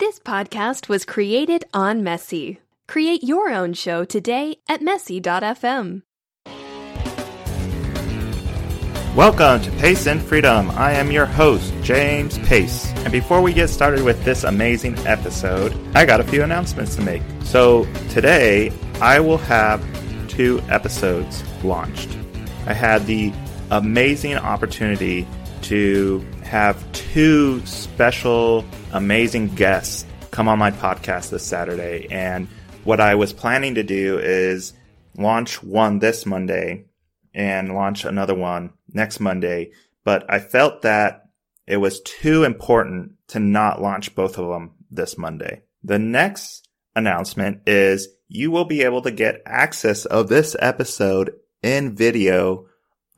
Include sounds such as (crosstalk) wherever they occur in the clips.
This podcast was created on Messy. Create your own show today at messy.fm. Welcome to Pace and Freedom. I am your host, James Pace. And before we get started with this amazing episode, I got a few announcements to make. So today, I will have two episodes launched. I had the amazing opportunity to have two special, amazing guests come on my podcast this Saturday. And what I was planning to do is launch one this Monday and launch another one next Monday. But I felt that it was too important to not launch both of them this Monday. The next announcement is you will be able to get access of this episode in video,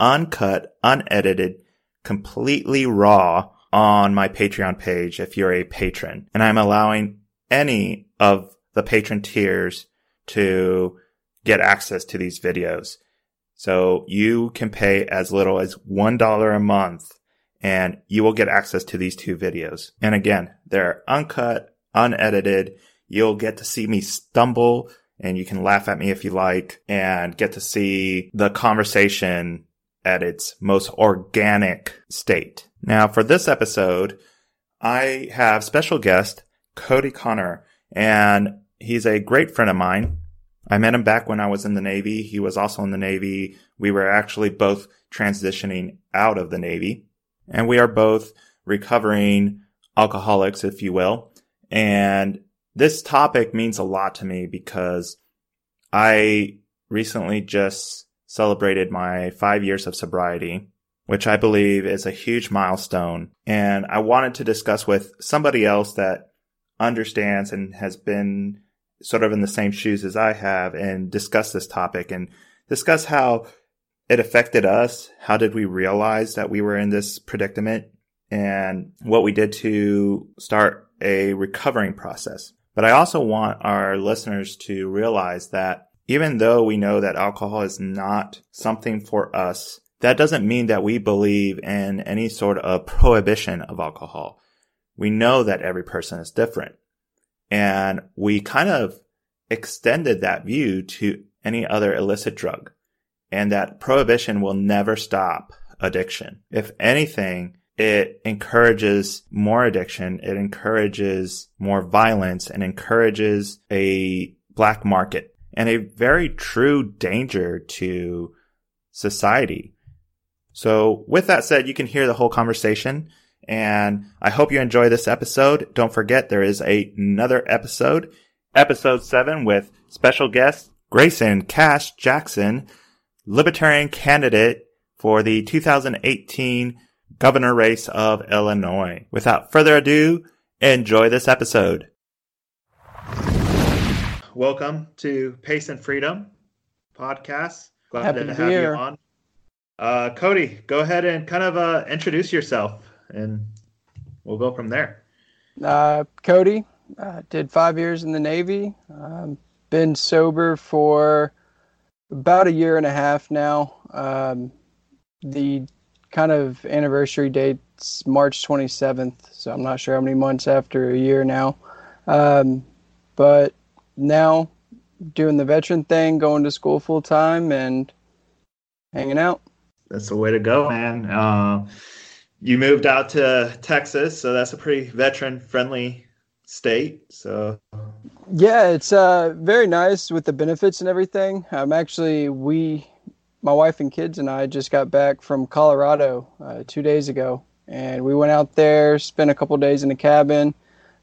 uncut, unedited, completely raw on my Patreon page if you're a patron. And I'm allowing any of the patron tiers to get access to these videos. So you can pay as little as $1 a month and you will get access to these two videos. And again, they're uncut, unedited. You'll get to see me stumble and you can laugh at me if you like and get to see the conversation at its most organic state. Now for this episode, I have special guest Cody Connor and he's a great friend of mine. I met him back when I was in the Navy. He was also in the Navy. We were actually both transitioning out of the Navy and we are both recovering alcoholics, if you will. And this topic means a lot to me because I recently just celebrated my five years of sobriety, which I believe is a huge milestone. And I wanted to discuss with somebody else that understands and has been sort of in the same shoes as I have and discuss this topic and discuss how it affected us. How did we realize that we were in this predicament and what we did to start a recovering process. But I also want our listeners to realize that even though we know that alcohol is not something for us, that doesn't mean that we believe in any sort of prohibition of alcohol. We know that every person is different. And we kind of extended that view to any other illicit drug and that prohibition will never stop addiction. If anything, it encourages more addiction. It encourages more violence and encourages a black market and a very true danger to society. So with that said, you can hear the whole conversation and I hope you enjoy this episode. Don't forget there is a, another episode, episode seven with special guest Grayson Kash Jackson, libertarian candidate for the 2018 governor race of Illinois. Without further ado, enjoy this episode. Welcome to Pace and Freedom podcast. Glad Happy to to have be you on. Uh, Cody, go ahead and kind of uh, introduce yourself, and we'll go from there. Uh, Cody uh, did five years in the Navy. Um, been sober for about a year and a half now. Um, the kind of anniversary date's March 27th, so I'm not sure how many months after a year now. Um, but now doing the veteran thing, going to school full time, and hanging out. That's the way to go, man. Uh, you moved out to Texas, so that's a pretty veteran-friendly state. So Yeah, it's uh, very nice with the benefits and everything. Um, actually, we, my wife and kids and I just got back from Colorado uh, two days ago, and we went out there, spent a couple days in a cabin.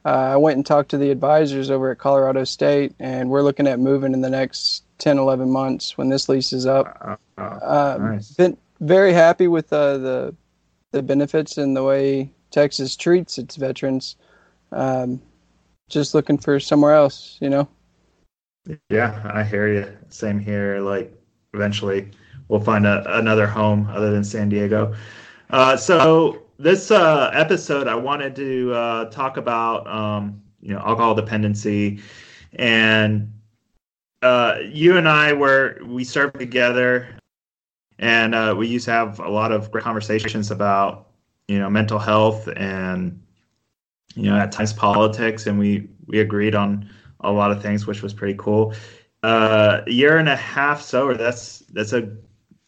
Uh, I went and talked to the advisors over at Colorado State, and we're looking at moving in the next 10, 11 months when this lease is up. uh, Uh, nice. Been very happy with uh, the the benefits and the way Texas treats its veterans. Um, just looking for somewhere else, you know. Yeah, I hear you. Same here. Like eventually we'll find a, another home other than San Diego. Uh, so this uh, episode, I wanted to uh, talk about um, you know alcohol dependency, and uh, you and I were we served together, and uh, we used to have a lot of great conversations about you know mental health and you know, at times politics, and we we agreed on a lot of things, which was pretty cool. Uh, a year and a half sober. That's that's a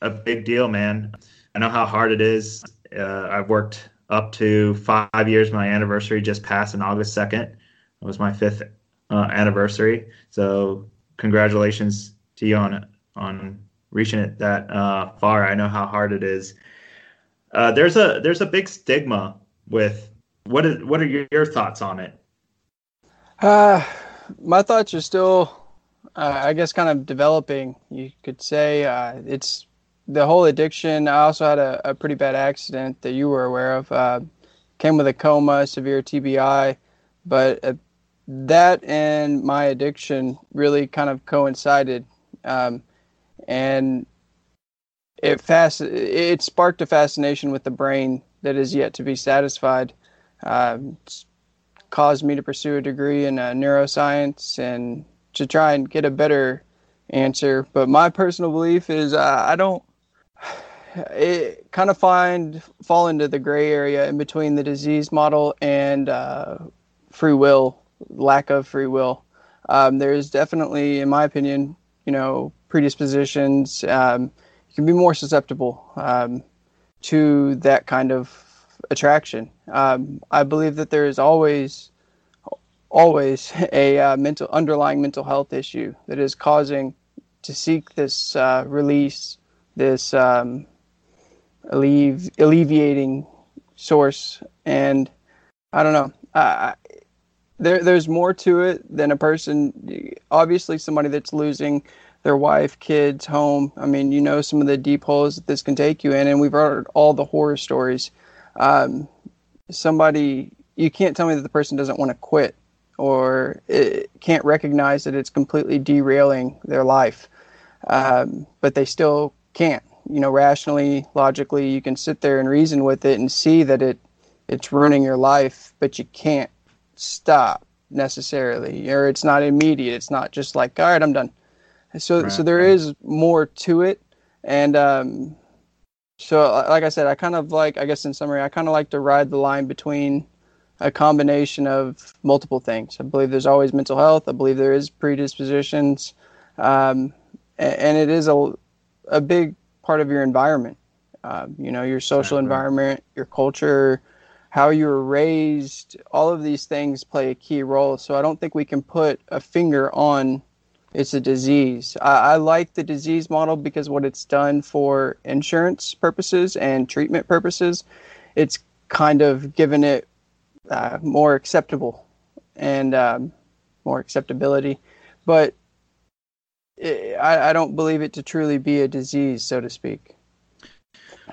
a big deal, man. I know how hard it is. Uh, I've worked up to five years. My anniversary just passed on August second. It was my fifth uh, anniversary. So congratulations to you on on reaching it that uh, far. I know how hard it is. Uh, there's a there's a big stigma with what is what are your, your thoughts on it? Uh, my thoughts are still, uh, I guess, kind of developing. You could say uh, it's the whole addiction. I also had a, a, pretty bad accident that you were aware of. Uh, came with a coma, severe TBI, but uh, that and my addiction really kind of coincided, um, and it fast it sparked a fascination with the brain that is yet to be satisfied. Um, caused me to pursue a degree in uh, neuroscience and to try and get a better answer. But my personal belief is uh, I don't. It kind of find fall into the gray area in between the disease model and uh, free will, lack of free will. Um, there's definitely, in my opinion, you know, predispositions. Um, you can be more susceptible um, to that kind of attraction. Um, I believe that there is always, always (laughs) a uh, mental underlying mental health issue that is causing to seek this uh, release, this um, allevi- alleviating source. And I don't know. Uh, there, there's more to it than a person. Obviously, somebody that's losing their wife, kids, home. I mean, you know some of the deep holes that this can take you in, and we've heard all the horror stories um, somebody you can't tell me that the person doesn't want to quit or can't recognize that it's completely derailing their life um, but they still can't you know rationally logically you can sit there and reason with it and see that it it's ruining your life but you can't stop necessarily or it's not immediate it's not just like all right i'm done so right. so there is more to it and um, so, like I said, I kind of like, I guess in summary, I kind of like to ride the line between a combination of multiple things. I believe there's always mental health. I believe there is predispositions, um, and it is a a big part of your environment. Uh, you know, your social environment, your culture, how you were raised. All of these things play a key role. So I don't think we can put a finger on it's a disease. I, I, like the disease model because what it's done for insurance purposes and treatment purposes, it's kind of given it uh, more acceptable and um, more acceptability. But I, I don't believe it to truly be a disease, so to speak.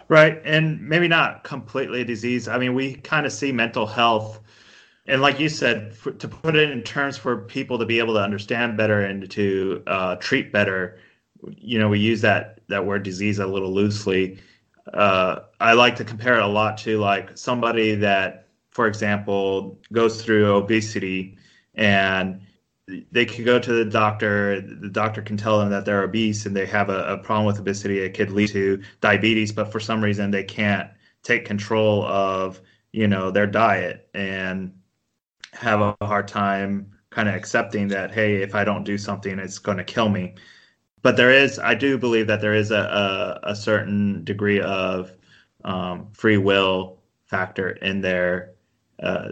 Right. And maybe not completely a disease. I mean, we kind of see mental health and like you said, for, to put it in terms for people to be able to understand better and to uh, treat better, you know, we use that that word disease a little loosely. Uh, I like to compare it a lot to like somebody that, for example, goes through obesity and they could go to the doctor. The doctor can tell them that they're obese and they have a, a problem with obesity. It could lead to diabetes, but for some reason they can't take control of you know their diet and have a hard time kind of accepting that hey if i don't do something it's going to kill me but there is i do believe that there is a, a, a certain degree of um, free will factor in there uh,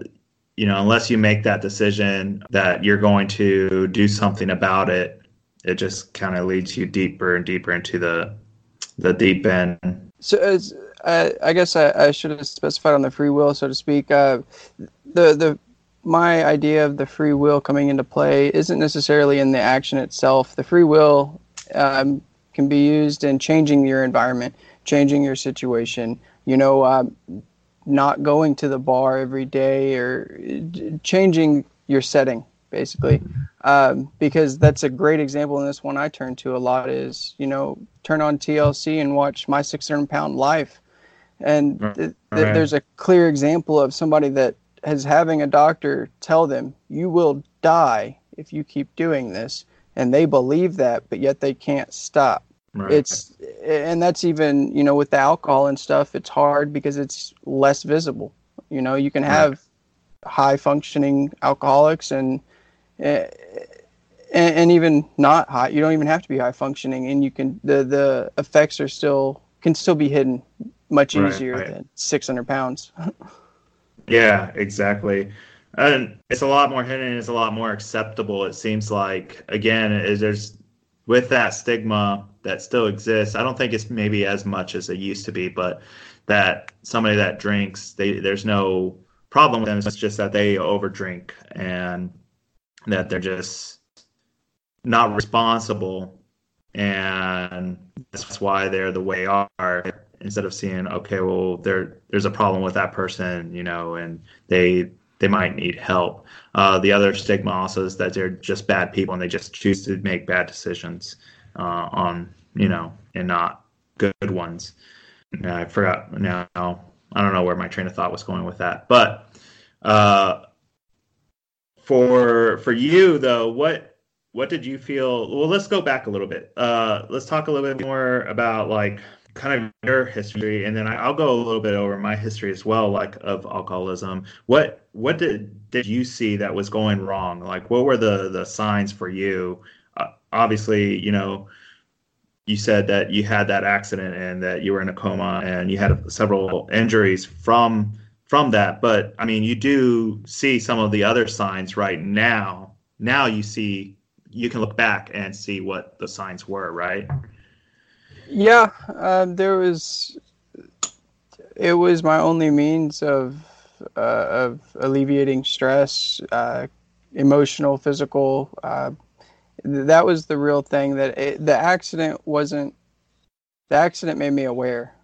you know unless you make that decision that you're going to do something about it it just kind of leads you deeper and deeper into the the deep end so as uh, I guess I, I, should have specified on the free will, so to speak. Uh, the the my idea of the free will coming into play isn't necessarily in the action itself. The free will um, can be used in changing your environment, changing your situation. You know, um, not going to the bar every day or uh, changing your setting, basically. Um, because that's a great example in this one I turn to a lot is, you know, turn on TLC and watch My 600 Pound Life. And th- th- there's a clear example of somebody that as having a doctor tell them you will die if you keep doing this and they believe that but yet they can't stop right. it's and that's even you know with the alcohol and stuff it's hard because it's less visible you know you can have right. high functioning alcoholics and, eh, and and even not high. You don't even have to be high functioning, and you can the the effects are still can still be hidden much right, easier than 600 pounds. (laughs) yeah, exactly. And it's a lot more hidden. It's a lot more acceptable. It seems like again, is there's with that stigma that still exists. I don't think it's maybe as much as it used to be, but that somebody that drinks, they there's no problem with them. It's just that they overdrink and that they're just not responsible, and that's why they're the way they are. Instead of seeing, okay, well, there there's a problem with that person, you know, and they they might need help. Uh, the other stigma also is that they're just bad people and they just choose to make bad decisions uh, on, you know, and not good ones. I forgot now. I don't know where my train of thought was going with that, but uh, for for you though, what what did you feel? Well, let's go back a little bit. Uh, let's talk a little bit more about like kind of your history, and then I, will go a little bit over my history as well, like of alcoholism. What what did did you see that was going wrong? Like, what were the the signs for you? Uh, obviously, you know, you said that you had that accident and that you were in a coma and you had several injuries from from that. But I mean, you do see some of the other signs right now. Now you see you can look back and see what the signs were, right? Yeah, uh, there was. It was my only means of uh, of alleviating stress, uh, emotional, physical. Uh, that was the real thing. That it, the accident wasn't. The accident made me aware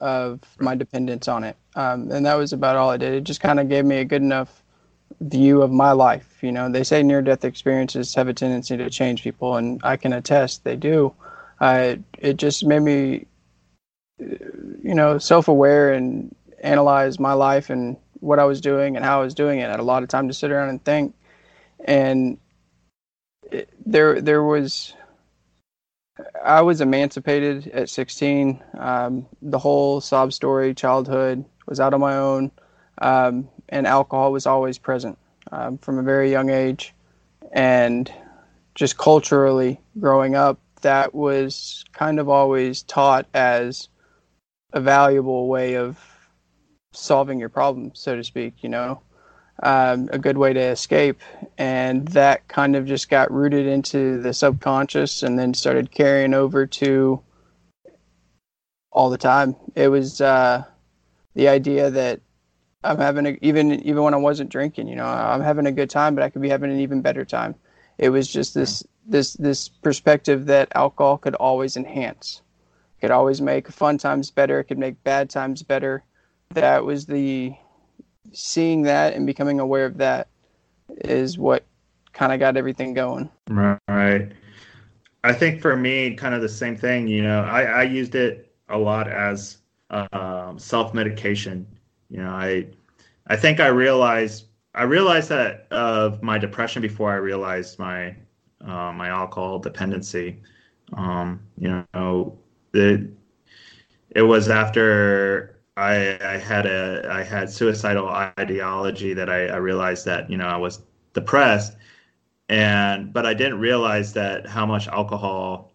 of my dependence on it, um, and that was about all it did. It just kind of gave me a good enough view of my life. You know, they say near death experiences have a tendency to change people, and I can attest they do. Uh, it just made me, you know, self aware and analyze my life and what I was doing and how I was doing it. I had a lot of time to sit around and think. And it, there, there was, I was emancipated at 16. Um, the whole sob story, childhood, was out on my own. Um, and alcohol was always present um, from a very young age. And just culturally growing up, that was kind of always taught as a valuable way of solving your problem, so to speak, you know, um, a good way to escape. And that kind of just got rooted into the subconscious and then started carrying over to all the time. It was uh, the idea that I'm having a, even even when I wasn't drinking, you know, I'm having a good time, but I could be having an even better time. It was just this this this perspective that alcohol could always enhance, could always make fun times better, it could make bad times better. That was the seeing that and becoming aware of that is what kind of got everything going. Right. I think for me, kind of the same thing. You know, I, I used it a lot as um, self medication you know, I I think I realized I realized that of my depression before I realized my uh, my alcohol dependency. Um, you know, it it was after I, I had a I had suicidal ideology that I, I realized that you know I was depressed, and but I didn't realize that how much alcohol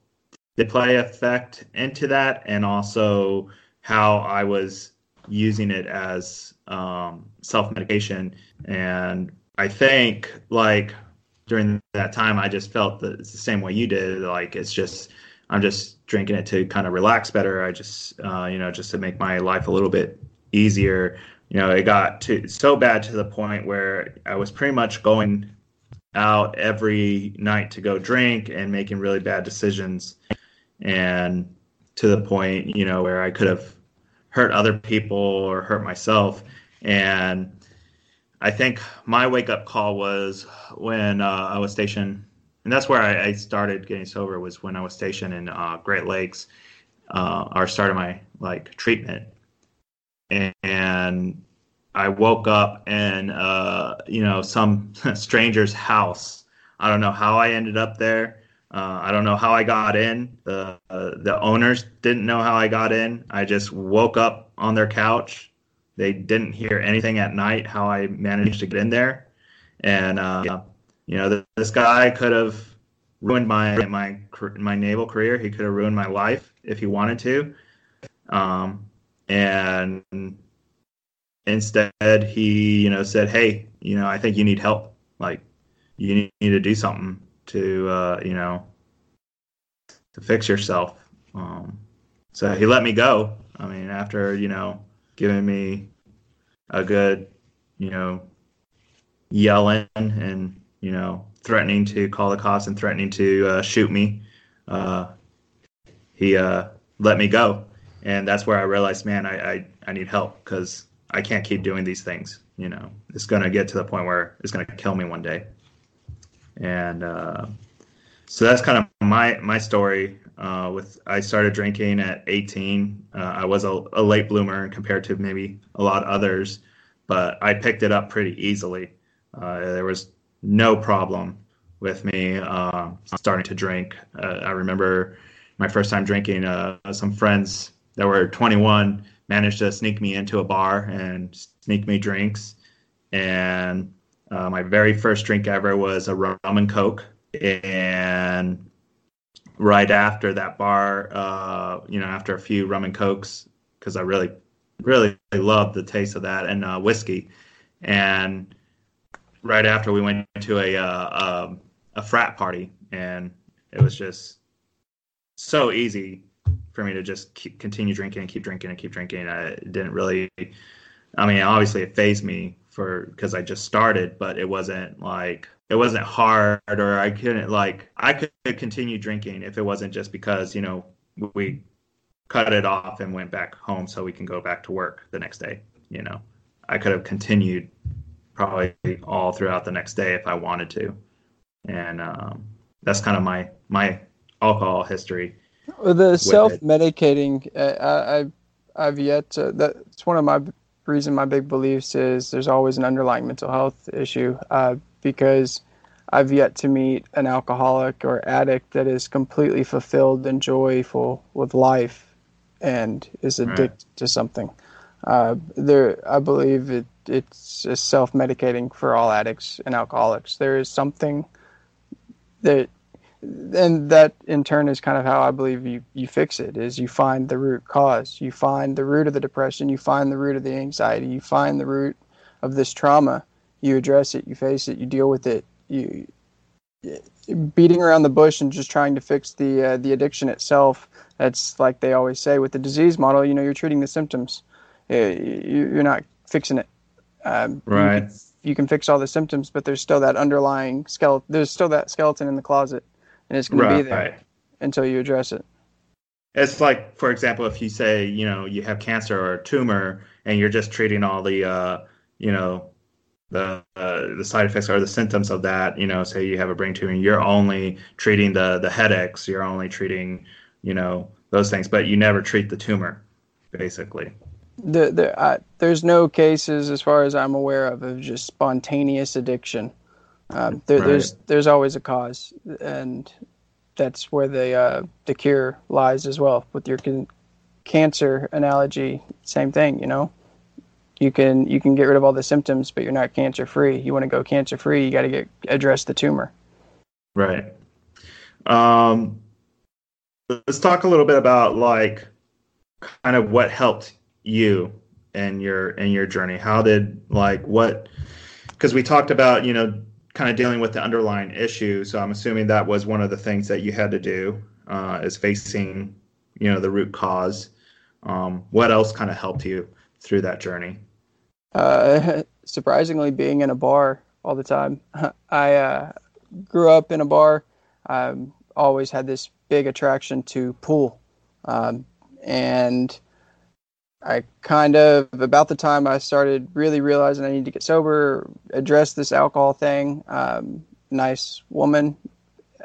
did play effect into that, and also how I was using it as um, self medication. And I think like during that time, I just felt that it's the same way you did. Like it's just I'm just drinking it to kind of relax better. I just uh, you know just to make my life a little bit easier. You know, it got to so bad to the point where I was pretty much going out every night to go drink and making really bad decisions and to the point you know where i could have hurt other people or hurt myself. And I think my wake up call was when uh, I was stationed, and that's where I, I, started getting sober. Was when I was stationed in uh, Great Lakes, uh, or started my like treatment, and, and I woke up in uh, you know some (laughs) stranger's house. I don't know how I ended up there. Uh, I don't know how I got in. The uh, the owners didn't know how I got in. I just woke up on their couch, they didn't hear anything at night. How I managed to get in there, and uh, you know, this guy could have ruined my my my naval career. He could have ruined my life if he wanted to. Um, and instead, he you know said, "Hey, you know, I think you need help. Like, you need, to do something to uh, you know to fix yourself." Um, so he let me go. I mean, after you know giving me a good you know yelling and you know threatening to call the cops and threatening to uh, shoot me, uh, he uh, let me go, and that's where I realized, man, I I, I need help because I can't keep doing these things. You know, it's gonna get to the point where it's gonna kill me one day, and uh, so that's kind of my my story. Uh, with I started drinking at 18. Uh, I was a, a late bloomer compared to maybe a lot of others, but I picked it up pretty easily. Uh, there was no problem with me uh, starting to drink. Uh, I remember my first time drinking. Uh, some friends that were 21 managed to sneak me into a bar and sneak me drinks. And my very first drink ever was a rum and coke. And right after that bar, uh, you know, after a few rum and cokes, because I really, really loved the taste of that and uh, whiskey. And right after we went to a uh, um, a frat party, and it was just so easy for me to just keep, continue drinking and keep drinking and keep drinking. I didn't really, I mean, obviously it phased me for because I just started, but it wasn't like it wasn't hard or I couldn't like I could continue drinking if it wasn't just because you know we cut it off and went back home so we can go back to work the next day. You know, I could have continued probably all throughout the next day if I wanted to and um, that's kind of my my alcohol history. The self medicating, I, I I've yet to. That's one of my reason my big beliefs is there's always an underlying mental health issue uh, because I've yet to meet an alcoholic or addict that is completely fulfilled and joyful with life and is addicted right. to something. Uh, there, I believe it, it's self medicating for all addicts and alcoholics. There is something that and that in turn is kind of how I believe you, you fix it is you find the root cause. You find the root of the depression, you find the root of the anxiety, you find the root of this trauma, you address it, you face it, you deal with it. You beating around the bush and just trying to fix the uh, the addiction itself. That's like they always say with the disease model. You know, you're treating the symptoms. You're not fixing it. Um, right you can fix all the symptoms, but there's still that underlying skeleton. There's still that skeleton in the closet, and it's going right, to be there until you address it. It's like, for example, if you say you know you have cancer or a tumor, and you're just treating all the uh, you know the uh, the side effects or the symptoms of that. You know, say you have a brain tumor, you're only treating the the headaches. You're only treating you know those things, but you never treat the tumor, basically the, the, there's no cases, as far as I'm aware of, of just spontaneous addiction. Um, there, right. There's there's always a cause, and that's where the uh, the cure lies as well. With your can- cancer analogy, same thing. You know, you can you can get rid of all the symptoms, but you're not cancer free. You want to go cancer free, you got to get address the tumor. Right. Um, let's talk a little bit about like kind of what helped you and your and your journey? How did like what? Because we talked about you know kind of dealing with the underlying issue. So I'm assuming that was one of the things that you had to do uh, is facing you know the root cause. Um, what else kind of helped you through that journey? Uh, (laughs) surprisingly, being in a bar all the time. (laughs) I uh, grew up in a bar. I always had this big attraction to pool, um, and I kind of about the time I started really realizing I need to get sober, address this alcohol thing. Um, nice woman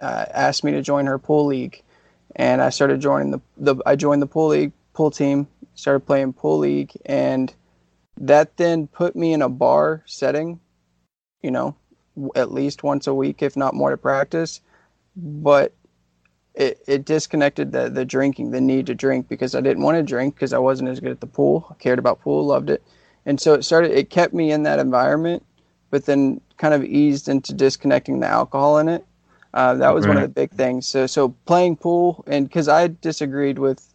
uh, asked me to join her pool league, and I started joining the, the I joined the pool league pool team, started playing pool league, and that then put me in a bar setting, you know, at least once a week, if not more, to practice. But it, it disconnected the, the drinking, the need to drink because I didn't want to drink because I wasn't as good at the pool. I cared about pool, loved it. and so it started. It kept me in that environment, but then kind of eased into disconnecting the alcohol in it. Uh, that was right. one of the big things. So so playing pool and because I disagreed with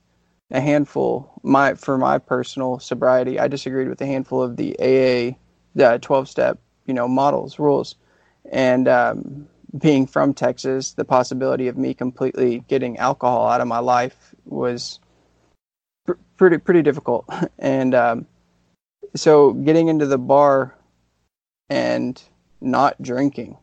a handful my for my personal sobriety, I disagreed with a handful of the AA, the twelve step you know models rules, and um, being from Texas, the possibility of me completely getting alcohol out of my life was pr- pretty pretty difficult. (laughs) And um, so getting into the bar and not drinking,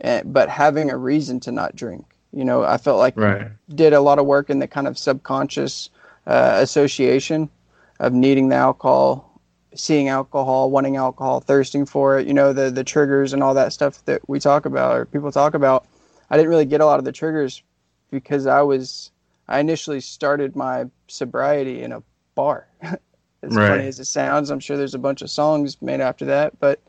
and, eh, but having a reason to not drink. You know, I felt like right. did a lot of work in the kind of subconscious uh, association of needing the alcohol seeing alcohol, wanting alcohol, thirsting for it, you know, the the triggers and all that stuff that we talk about or people talk about. I didn't really get a lot of the triggers because I was I initially started my sobriety in a bar. (laughs) as right. funny as it sounds, I'm sure there's a bunch of songs made after that, but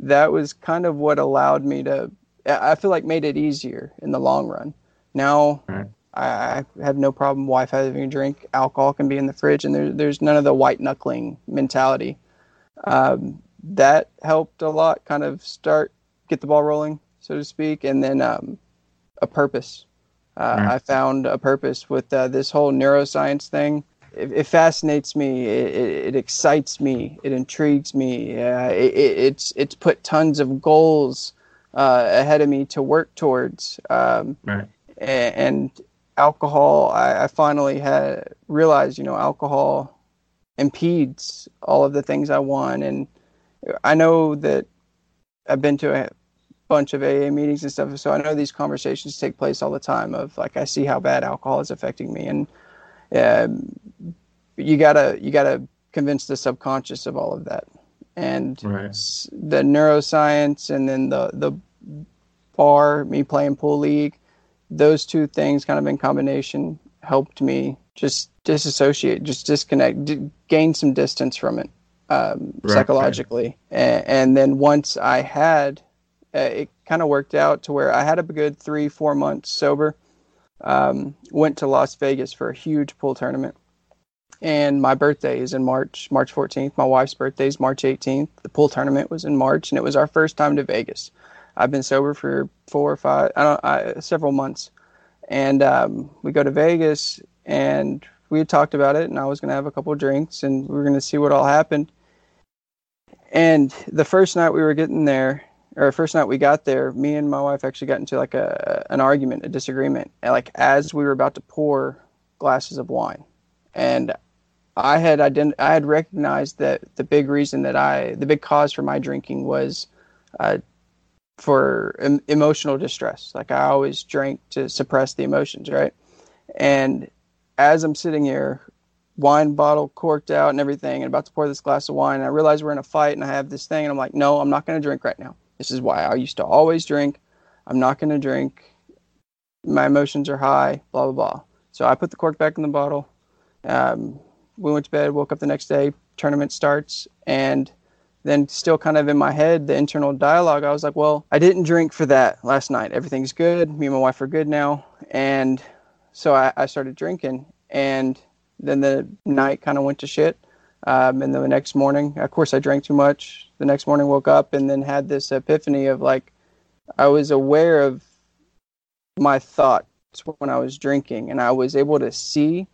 that was kind of what allowed me to I feel like made it easier in the long run. Now right. I have no problem wife having a drink. Alcohol can be in the fridge, and there, there's none of the white knuckling mentality. Um, that helped a lot, kind of start get the ball rolling, so to speak, and then um, a purpose. Uh, I found a purpose with uh, this whole neuroscience thing. It, it fascinates me. It, it, it, excites me. It intrigues me. Uh, it's it's put tons of goals uh, ahead of me to work towards. Um, right. and alcohol, I, I finally had realized, you know, alcohol impedes all of the things I want. And I know that I've been to a bunch of AA meetings and stuff, so I know these conversations take place all the time. Of like, I see how bad alcohol is affecting me, and um, you gotta you gotta convince the subconscious of all of that, and right. the neuroscience, and then the the bar, me playing pool league those two things kind of in combination helped me just disassociate, just disconnect, d- gain some distance from it um, right, psychologically. Right. And, and, then once I had, uh, it kind of worked out to where I had a good three, four months sober. Um, went to Las Vegas for a huge pool tournament. And my birthday is in March, March 14th. My wife's birthday is March 18th. The pool tournament was in March, and it was our first time to Vegas. I've been sober for four or five, I don't, I, several months, and um, we go to Vegas, and we had talked about it, and I was going to have a couple drinks, and we were going to see what all happened. And the first night we were getting there, or first night we got there, me and my wife actually got into like a an argument, a disagreement, and like as we were about to pour glasses of wine, and I had ident- I had recognized that the big reason that I, the big cause for my drinking was uh, for em- emotional distress. Like I always drank to suppress the emotions, right? And as I'm sitting here, wine bottle corked out and everything, and about to pour this glass of wine, I realize we're in a fight and I have this thing, and I'm like, no, I'm not going to drink right now. This is why I used to always drink. I'm not going to drink. My emotions are high, blah, blah, blah. So I put the cork back in the bottle. Um, we went to bed, woke up the next day, tournament starts, and then still kind of in my head, the internal dialogue, I was like, well, I didn't drink for that last night. Everything's good. Me and my wife are good now. And so I, I started drinking. And then the night kind of went to shit. Um, and then the next morning, of course, I drank too much. The next morning, woke up and then had this epiphany of like, I was aware of my thoughts when I was drinking, and I was able to see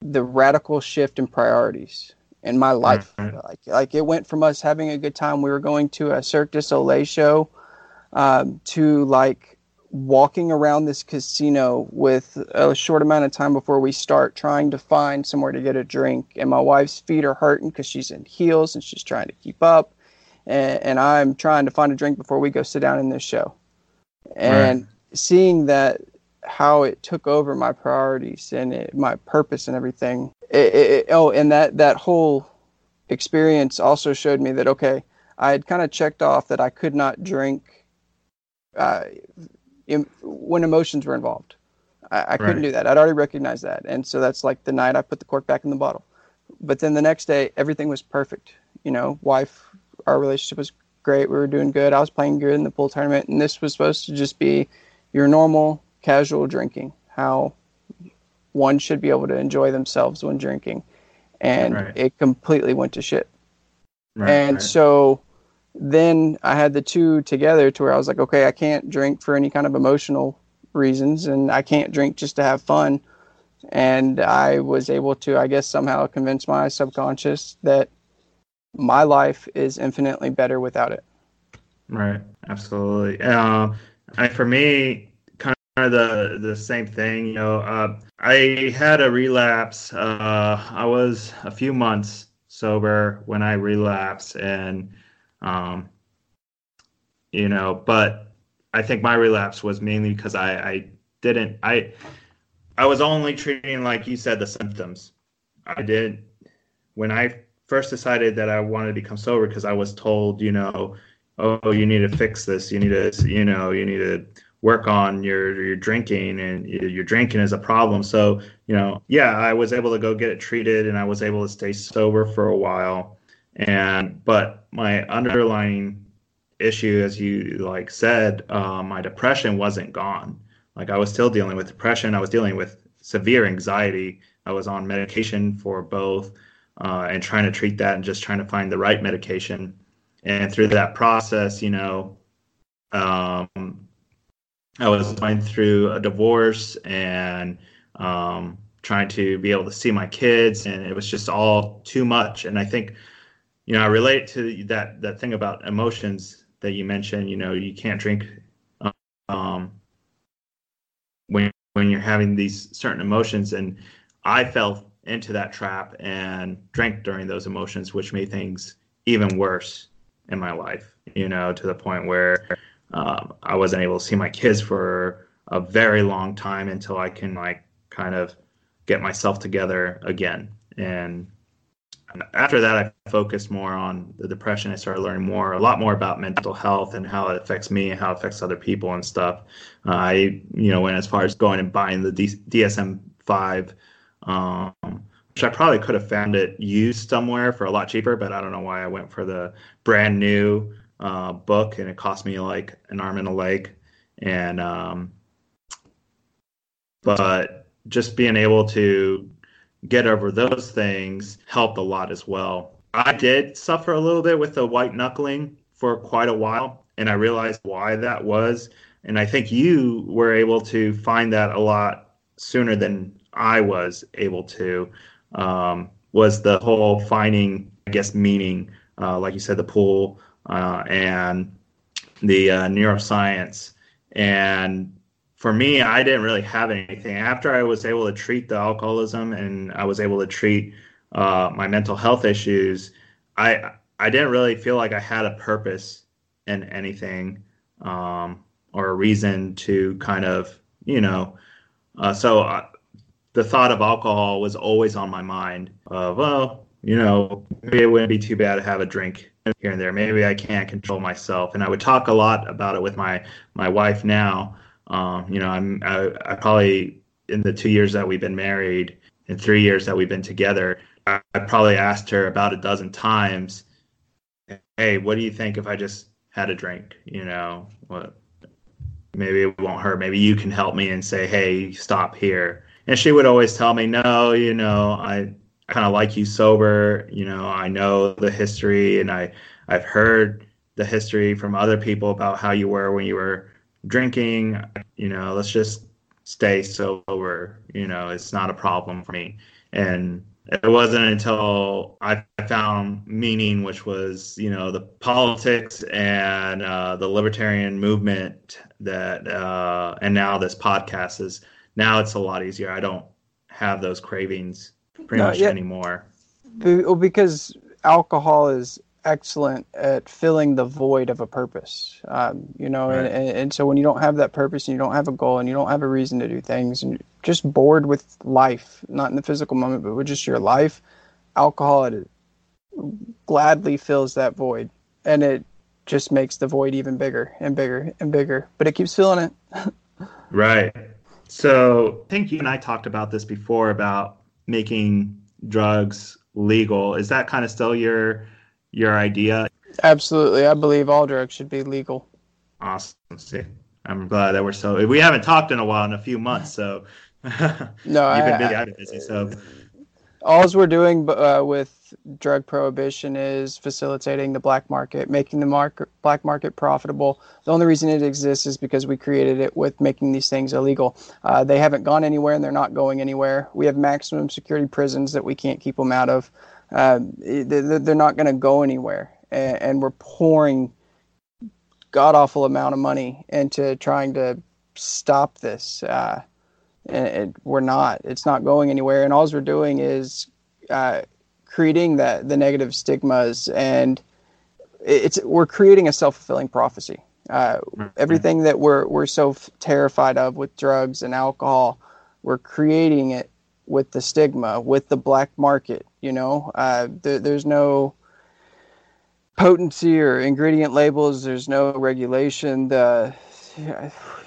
the radical shift in priorities in my life. Mm-hmm. Like like it went from us having a good time. We were going to a Cirque du Soleil show um, to like walking around this casino with a short amount of time before we start trying to find somewhere to get a drink and my wife's feet are hurting because she's in heels and she's trying to keep up and, and, i'm trying to find a drink before we go sit down in this show and right. seeing that how it took over my priorities and it, my purpose and everything it, it, oh, and that that whole experience also showed me that okay, I had kind of checked off that I could not drink uh, in, when emotions were involved. I, I couldn't do that. I'd already recognized that, and so that's like the night I put the cork back in the bottle. But then the next day, everything was perfect. You know, wife, our relationship was great. We were doing good. I was playing good in the pool tournament, and this was supposed to just be your normal casual drinking. How one should be able to enjoy themselves when drinking. And right. it completely went to shit. Right, and right. so then I had the two together to where I was like, okay, I can't drink for any kind of emotional reasons, and I can't drink just to have fun. And I was able to, I guess, somehow convince my subconscious that my life is infinitely better without it. Right. Absolutely. Uh, I, for me, of the the same thing. You know, uh, I had a relapse. Uh, I was a few months sober when I relapsed, and um, you know, but I think my relapse was mainly because I, I didn't I I was only treating like you said the symptoms. I did when I first decided that I wanted to become sober because I was told, you know, oh, you need to fix this. You need to, you know, you need to work on your your drinking and your drinking is a problem. So, you know, yeah, I was able to go get it treated and I was able to stay sober for a while. And but my underlying issue, as you like said, uh, my depression wasn't gone. Like I was still dealing with depression. I was dealing with severe anxiety. I was on medication for both uh, and trying to treat that and just trying to find the right medication. And through that process, you know, um, I was going through a divorce and um, trying to be able to see my kids, and it was just all too much. And I think, you know, I relate to that that thing about emotions that you mentioned. You know, you can't drink um, when when you're having these certain emotions, and I fell into that trap and drank during those emotions, which made things even worse in my life. You know, to the point where um, I wasn't able to see my kids for a very long time until I can like kind of get myself together again. And after that, I focused more on the depression. I started learning more, a lot more about mental health and how it affects me and how it affects other people and stuff. Uh, I, you know, went as far as going and buying the D- DSM five, um, which I probably could have found it used somewhere for a lot cheaper, but I don't know why I went for the brand new uh, book, and it cost me like an arm and a leg. And um, but just being able to get over those things helped a lot as well. I did suffer a little bit with the white knuckling for quite a while, and I realized why that was. And I think you were able to find that a lot sooner than I was able to. Um, was the whole finding, I guess, meaning, uh, like you said, the pool uh, and the uh, neuroscience. And for me, I didn't really have anything. After I was able to treat the alcoholism and I was able to treat uh, my mental health issues, I I didn't really feel like I had a purpose in anything um, or a reason to kind of you know. Uh, so uh, the thought of alcohol was always on my mind. Of well, you know, maybe it wouldn't be too bad to have a drink here and there. Maybe I can't control myself, and I would talk a lot about it with my my wife now. Um, you know, I'm I, I, probably in the two years that we've been married and three years that we've been together, I, I probably asked her about a dozen times, "Hey, what do you think if I just had a drink? You know, what? Maybe it won't hurt. Maybe you can help me and say, "Hey, stop here." And she would always tell me, "No, you know, I kind of like you sober. You know, I know the history and I I've heard the history from other people about how you were when you were drinking. You know, let's just stay sober. You know, it's not a problem for me. And it wasn't until I found meaning, which was you know the politics and uh, the libertarian movement that, uh, and now this podcast is now it's a lot easier. I don't have those cravings pretty much anymore. Well, because alcohol is excellent at filling the void of a purpose. Um, you know, right. and, and, so when you don't have that purpose and you don't have a goal and you don't have a reason to do things and you're just bored with life, not in the physical moment, but with just your life, alcohol it gladly fills that void and it just makes the void even bigger and bigger and bigger, but it keeps filling it. (laughs) right. So I think you and I talked about this before about making drugs legal. Is that kind of still your your idea? Absolutely. I believe all drugs should be legal. Awesome. See, I'm glad that we're so. We haven't talked in a while, in a few months, so no, (laughs) you've been busy. I've been busy, so. All we're doing uh, with drug prohibition is facilitating the black market, making the market, black market profitable. The only reason it exists is because we created it with making these things illegal. Uh, they haven't gone anywhere and they're not going anywhere. We have maximum security prisons that we can't keep them out of. Uh, they're not going to go anywhere. And, we're pouring god awful amount of money into trying to stop this. Uh, it, we're not. It's not going anywhere. And all we're doing is uh, creating that the negative stigmas, and it's we're creating a self fulfilling prophecy. Uh, everything that we're we're so f- terrified of with drugs and alcohol, we're creating it with the stigma, with the black market. You know, uh, th- there's no potency or ingredient labels. There's no regulation. The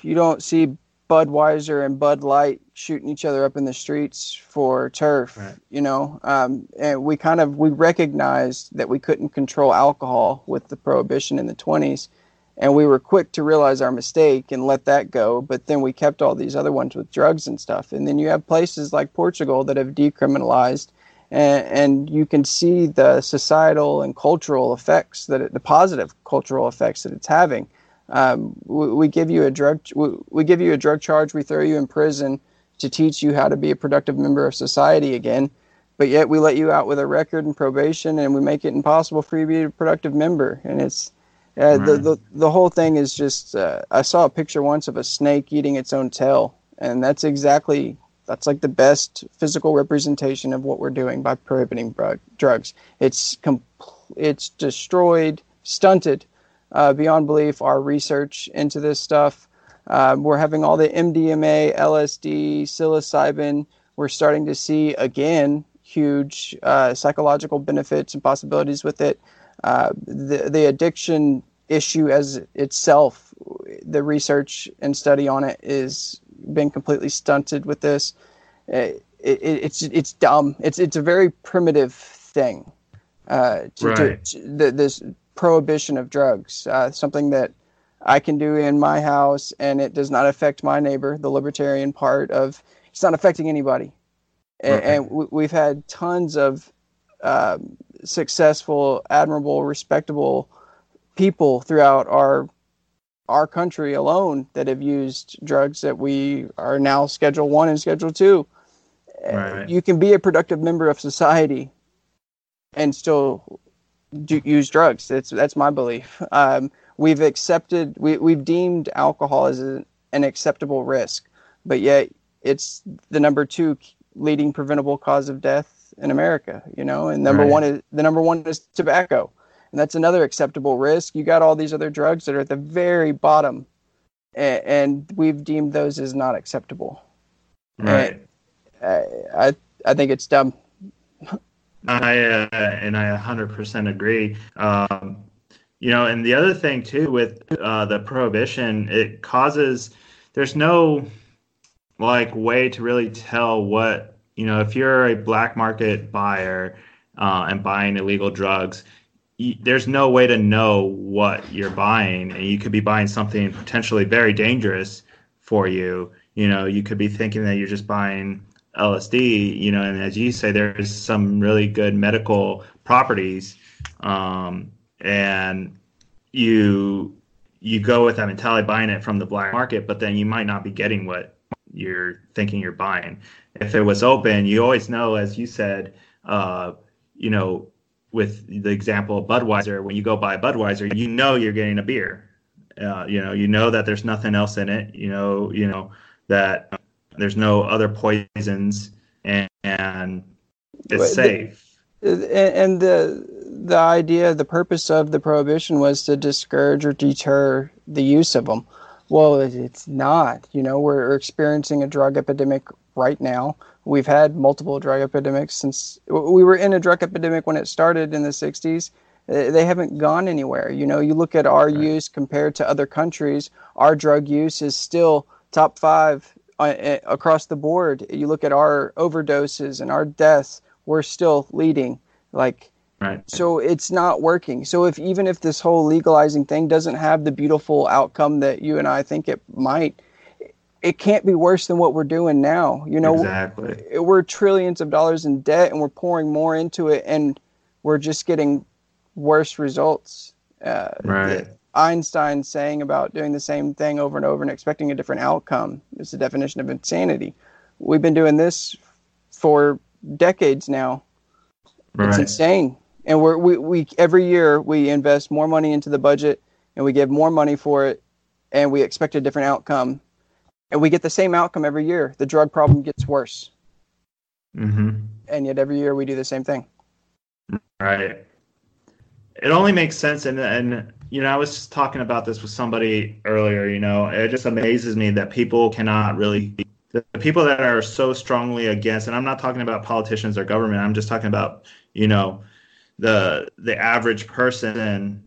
you don't see Budweiser and Bud Light shooting each other up in the streets for turf, right. you know. Um, and we kind of we recognized that we couldn't control alcohol with the prohibition in the 20s, and we were quick to realize our mistake and let that go. But then we kept all these other ones with drugs and stuff. And then you have places like Portugal that have decriminalized, and, and you can see the societal and cultural effects that it, the positive cultural effects that it's having um, we, we, give you a drug we, we give you a drug charge. We throw you in prison to teach you how to be a productive member of society again. But yet we let you out with a record and probation, and we make it impossible for you to be a productive member. And it's uh, right. the, the the whole thing is just. Uh, I saw a picture once of a snake eating its own tail, and that's exactly that's like the best physical representation of what we're doing by prohibiting drugs. It's com- it's destroyed, stunted uh, beyond belief our research into this stuff. Uh, we're having all the MDMA, LSD, psilocybin. We're starting to see again huge uh, psychological benefits and possibilities with it. Uh, the the addiction issue as itself, the research and study on it is been completely stunted with this. It, it, it's it's dumb. It's it's a very primitive thing. Uh, to, right. to, to, this prohibition of drugs, uh, something that I can do in my house and it does not affect my neighbor, the libertarian part of it's not affecting anybody. And, and we've had tons of um, successful, admirable, respectable people throughout our our country alone that have used drugs that we are now Schedule One and Schedule Two. Right. You can be a productive member of society and still do, use drugs. That's that's my belief. Um, we've accepted we we've deemed alcohol as a, an acceptable risk, but yet it's the number two leading preventable cause of death in America. You know, and number right. one is the number one is tobacco, and that's another acceptable risk. You got all these other drugs that are at the very bottom, and, and we've deemed those as not acceptable. Right. I, I I think it's dumb. I uh, and I 100% agree. Um, you know, and the other thing too with uh, the prohibition, it causes there's no like way to really tell what you know if you're a black market buyer uh, and buying illegal drugs. there's no way to know what you're buying, and you could be buying something potentially very dangerous for you. You know, you could be thinking that you're just buying LSD, you know, and as you say, there's some really good medical properties, um, and you you go with that mentality buying it from the black market, but then you might not be getting what you're thinking you're buying. If it was open, you always know, as you said, uh, you know, with the example of Budweiser, when you go buy Budweiser, you know you're getting a beer. Uh, you know, you know that there's nothing else in it. You know, you know that there's no other poisons, and, and it's safe. and the the idea, the purpose of the prohibition was to discourage or deter the use of them. Well, it's not. You know, we're experiencing a drug epidemic right now. We've had multiple drug epidemics since we were in a drug epidemic when it started in the 60s. They haven't gone anywhere. You know, you look at our right. use compared to other countries, our drug use is still top five uh, across the board, you look at our overdoses and our deaths, we're still leading. Like, right. so it's not working. So if even if this whole legalizing thing doesn't have the beautiful outcome that you and I think it might, it can't be worse than what we're doing now. You know, exactly. We're trillions of dollars in debt, and we're pouring more into it, and we're just getting worse results. Uh, right. Einstein saying about doing the same thing over and over and expecting a different outcome is the definition of insanity. We've been doing this for decades now. Right. It's insane. And we're, we, we every year we invest more money into the budget and we give more money for it and we expect a different outcome. And we get the same outcome every year. The drug problem gets worse. Mm-hmm. And yet every year we do the same thing. Right. It only makes sense. And, and, you know, I was just talking about this with somebody earlier, you know, it just amazes me that people cannot really, the people that are so strongly against, and I'm not talking about politicians or government, I'm just talking about, you know, the, the average person.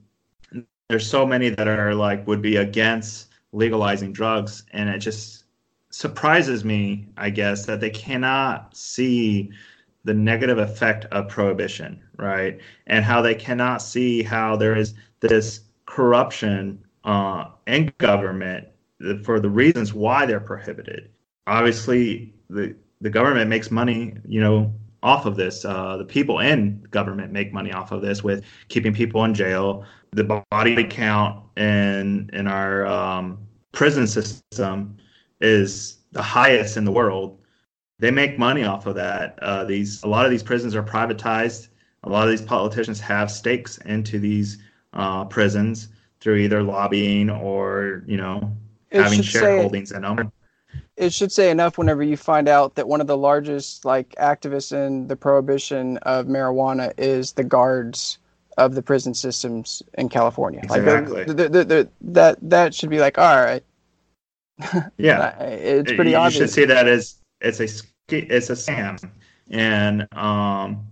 There's so many that are like, would be against legalizing drugs. And it just surprises me, I guess, that they cannot see the negative effect of prohibition, right? And how they cannot see how there is this corruption uh, in government for the reasons why they're prohibited. Obviously, the the government makes money, you know, off of this. Uh, the people in government make money off of this with keeping people in jail. The body count in in our um, prison system is the highest in the world they make money off of that. Uh, these a lot of these prisons are privatized. A lot of these politicians have stakes into these uh, prisons through either lobbying or you know it having shareholdings in them. It should say enough whenever you find out that one of the largest like activists in the prohibition of marijuana is the guards of the prison systems in California. Exactly. Like the, the, the, that that should be like all right. (laughs) yeah, it's pretty you obvious. You should see that as it's a it's a scam, and um,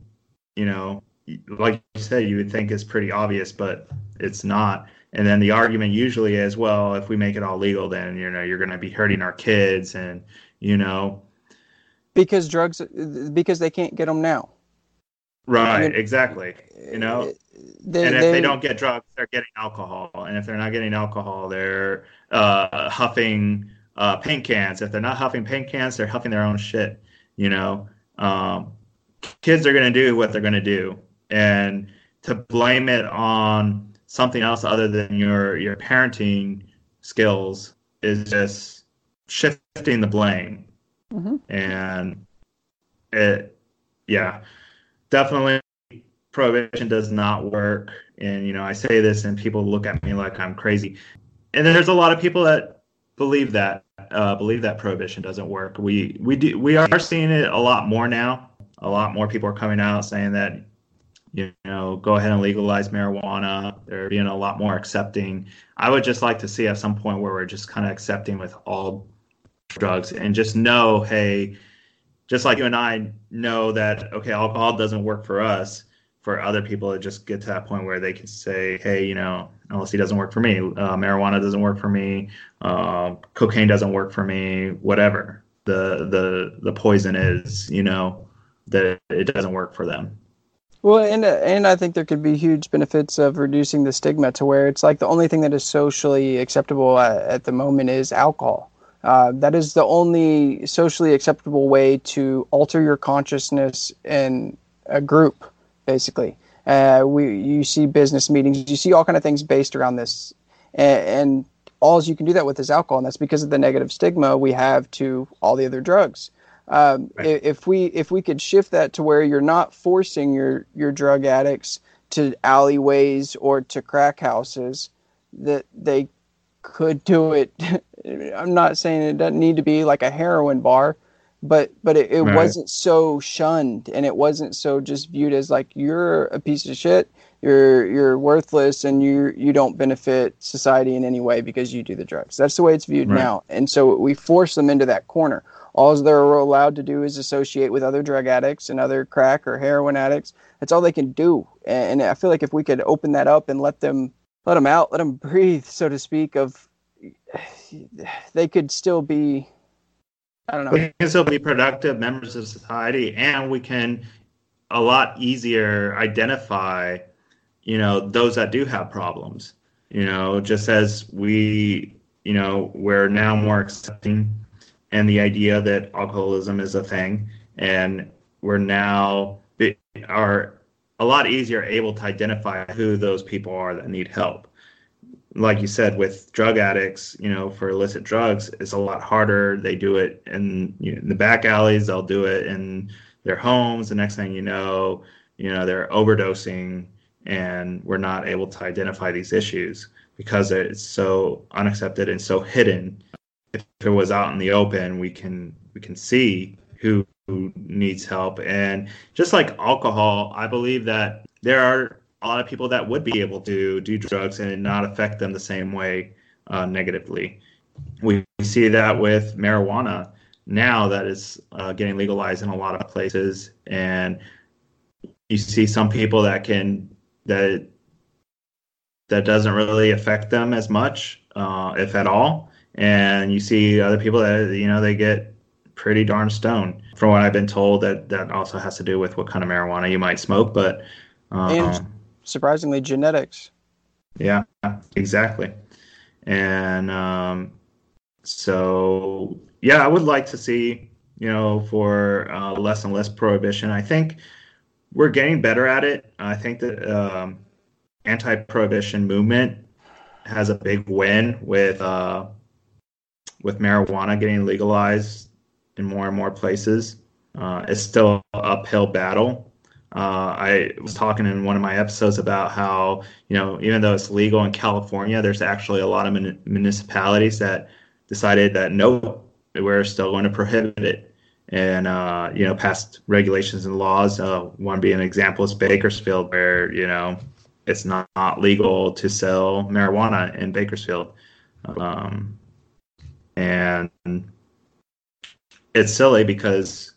you know, like you said, you would think it's pretty obvious, but it's not. And then the argument usually is, well, if we make it all legal, then you know you're going to be hurting our kids, and you know, because drugs, because they can't get them now. Right, I mean, exactly. You know, they, and if they, they, don't get drugs, they're getting alcohol, and if they're not getting alcohol, they're uh, huffing uh, paint cans. If they're not huffing paint cans, they're huffing their own shit. You know, um, kids are going to do what they're going to do, and to blame it on something else other than your your parenting skills is just shifting the blame. Mm-hmm. And it, yeah, definitely prohibition does not work. And you know, I say this, and people look at me like I'm crazy. And there's a lot of people that believe that uh, believe that prohibition doesn't work. We we do we are seeing it a lot more now. A lot more people are coming out saying that you know go ahead and legalize marijuana. They're being a lot more accepting. I would just like to see at some point where we're just kind of accepting with all drugs and just know, hey, just like you and I know that okay, alcohol doesn't work for us for other people to just get to that point where they can say, hey, you know, LSD doesn't work for me, uh, marijuana doesn't work for me, uh, cocaine doesn't work for me, whatever the the the poison is, you know, that it doesn't work for them. Well, and and I think there could be huge benefits of reducing the stigma to where it's like the only thing that is socially acceptable at, at the moment is alcohol. Uh, that is the only socially acceptable way to alter your consciousness in a group basically. Uh, we you see business meetings, you see all kind of things based around this, and, and all you can do that with is alcohol, and that's because of the negative stigma we have to all the other drugs. Um, right. If we if we could shift that to where you're not forcing your your drug addicts to alleyways or to crack houses, that they could do it. (laughs) I'm not saying it doesn't need to be like a heroin bar, but but it, it right. wasn't so shunned and it wasn't so just viewed as like you're a piece of shit you're you're worthless and you you don't benefit society in any way because you do the drugs. That's the way it's viewed right. now. And so we force them into that corner. All they're allowed to do is associate with other drug addicts and other crack or heroin addicts. That's all they can do. And i feel like if we could open that up and let them let them out let them (laughs) breathe so to speak of (sighs) they could still be I don't know. We can still be productive members of society, and we can a lot easier identify, you know, those that do have problems. You know, just as we, you know, we're now more accepting and the idea that alcoholism is a thing, and we're now are a lot easier able to identify who those people are that need help. Like you said, with drug addicts, you know, for illicit drugs, it's a lot harder. They do it in, you know, in the back alleys. They'll do it in their homes. The next thing you know, you know, they're overdosing, and we're not able to identify these issues because it's so unaccepted and so hidden. If it was out in the open, we can we can see who, who needs help. And just like alcohol, I believe that there are a lot of people that would be able to do drugs and not affect them the same way uh, negatively. We see that with marijuana now that is uh, getting legalized in a lot of places, and you see some people that can that that doesn't really affect them as much, uh, if at all. And you see other people that you know they get pretty darn stoned. From what I've been told, that that also has to do with what kind of marijuana you might smoke, but um, and surprisingly, genetics. Yeah, exactly. And um, so, yeah, I would like to see you know for uh, less and less prohibition. I think we're getting better at it. I think that um, anti-prohibition movement has a big win with uh, with marijuana getting legalized in more and more places. Uh, it's still an uphill battle. Uh, I was talking in one of my episodes about how you know even though it's legal in California, there's actually a lot of mun- municipalities that decided that no, we're still going to prohibit it, and uh, you know passed regulations and laws. Uh, one being an example is Bakersfield, where you know it's not, not legal to sell marijuana in Bakersfield. Um, and it's silly because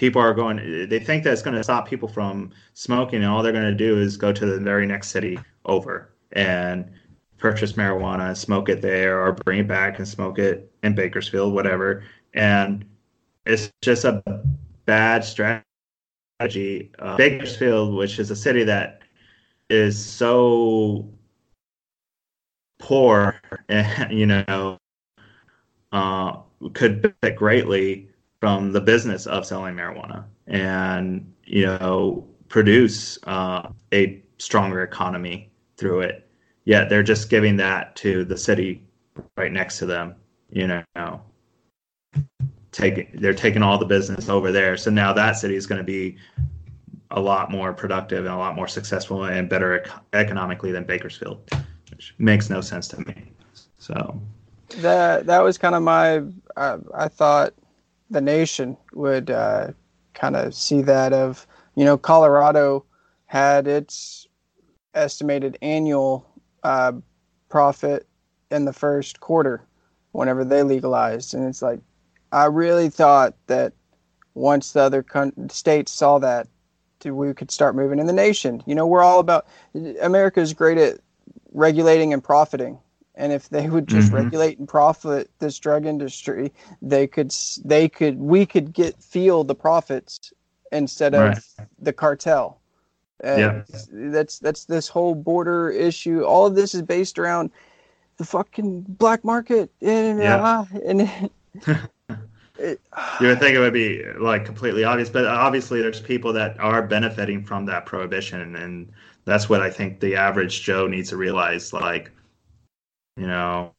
people are going, they think that it's going to stop people from smoking, and all they're going to do is go to the very next city over and purchase marijuana, smoke it there, or bring it back and smoke it in Bakersfield, whatever. And it's just a bad strategy. Uh, Bakersfield, which is a city that is so poor (laughs) and you know uh, could benefit greatly from the business of selling marijuana and you know produce uh, a stronger economy through it yet they're just giving that to the city right next to them you know taking they're taking all the business over there so now that city is going to be a lot more productive and a lot more successful and better ec- economically than Bakersfield, which makes no sense to me. So that that was kind of my. I thought the nation would uh, kind of see that of you know Colorado had its estimated annual uh, profit in the first quarter whenever they legalized, and it's like I really thought that once the other con- states saw that we could start moving in the nation. You know, we're all about America is great at regulating and profiting. And if they would just mm-hmm. regulate and profit this drug industry, they could they could we could get feel the profits instead of right. the cartel. And yeah. that's that's this whole border issue. All of this is based around the fucking black market and yeah. uh, (laughs) and (laughs) you would think it would be like completely obvious, but obviously there's people that are benefiting from that prohibition, and that's what I think the average Joe needs to realize. Like, you know,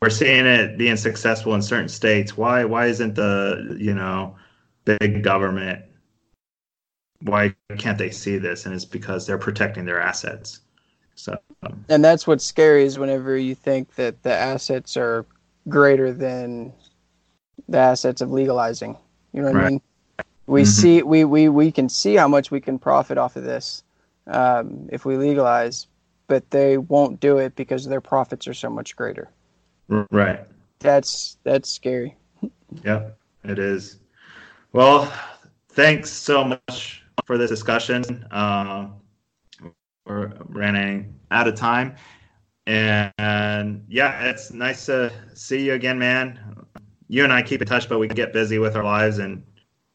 we're seeing it being successful in certain states. Why? Why isn't the you know big government? Why can't they see this? And it's because they're protecting their assets. So, um, and that's what's scary is whenever you think that the assets are greater than the assets of legalizing. You know what right. I mean? We mm-hmm. see we, we we can see how much we can profit off of this um, if we legalize, but they won't do it because their profits are so much greater. Right. That's that's scary. (laughs) Yep, it is. Well, thanks so much for this discussion. Uh, we're running out of time, and, and yeah, it's nice to see you again, man you and I keep in touch, but we get busy with our lives and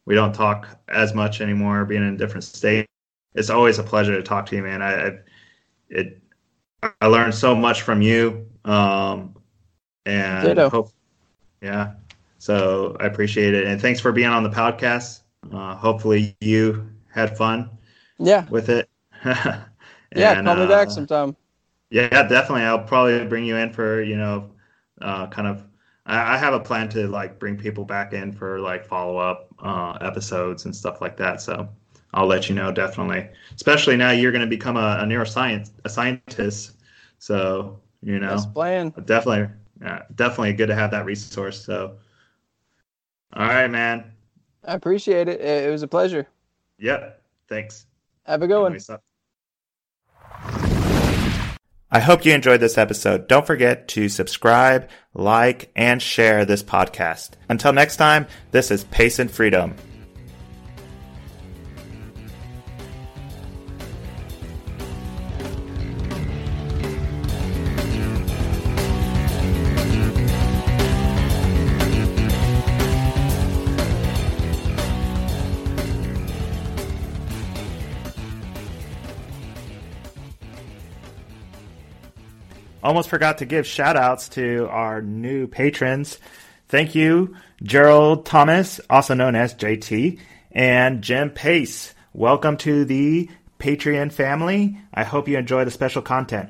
we don't talk as much anymore, being in a different state. It's always a pleasure to talk to you, man. I, I it I learned so much from you, um, and hope, yeah, So I appreciate it, and thanks for being on the podcast. Uh, hopefully you had fun. Yeah. With it. and, (laughs) yeah, call me uh, back sometime. Yeah, definitely. I'll probably bring you in for you know, uh, kind of. I, I have a plan to like bring people back in for like follow up uh, episodes and stuff like that. So I'll let you know definitely. Especially now you're going to become a, a neuroscience a scientist. So you know, That's plan. Definitely, yeah, definitely good to have that resource. So, all right, man. I appreciate it. It was a pleasure. Yep. Thanks. Have a good one. Uh, I hope you enjoyed this episode. Don't forget to subscribe, like, and share this podcast. Until next time, this is Pace and Freedom. Almost forgot to give shout outs to our new patrons. Thank you, Gerald Thomas, also known as JT, and Jim Pace. Welcome to the Patreon family. I hope you enjoy the special content.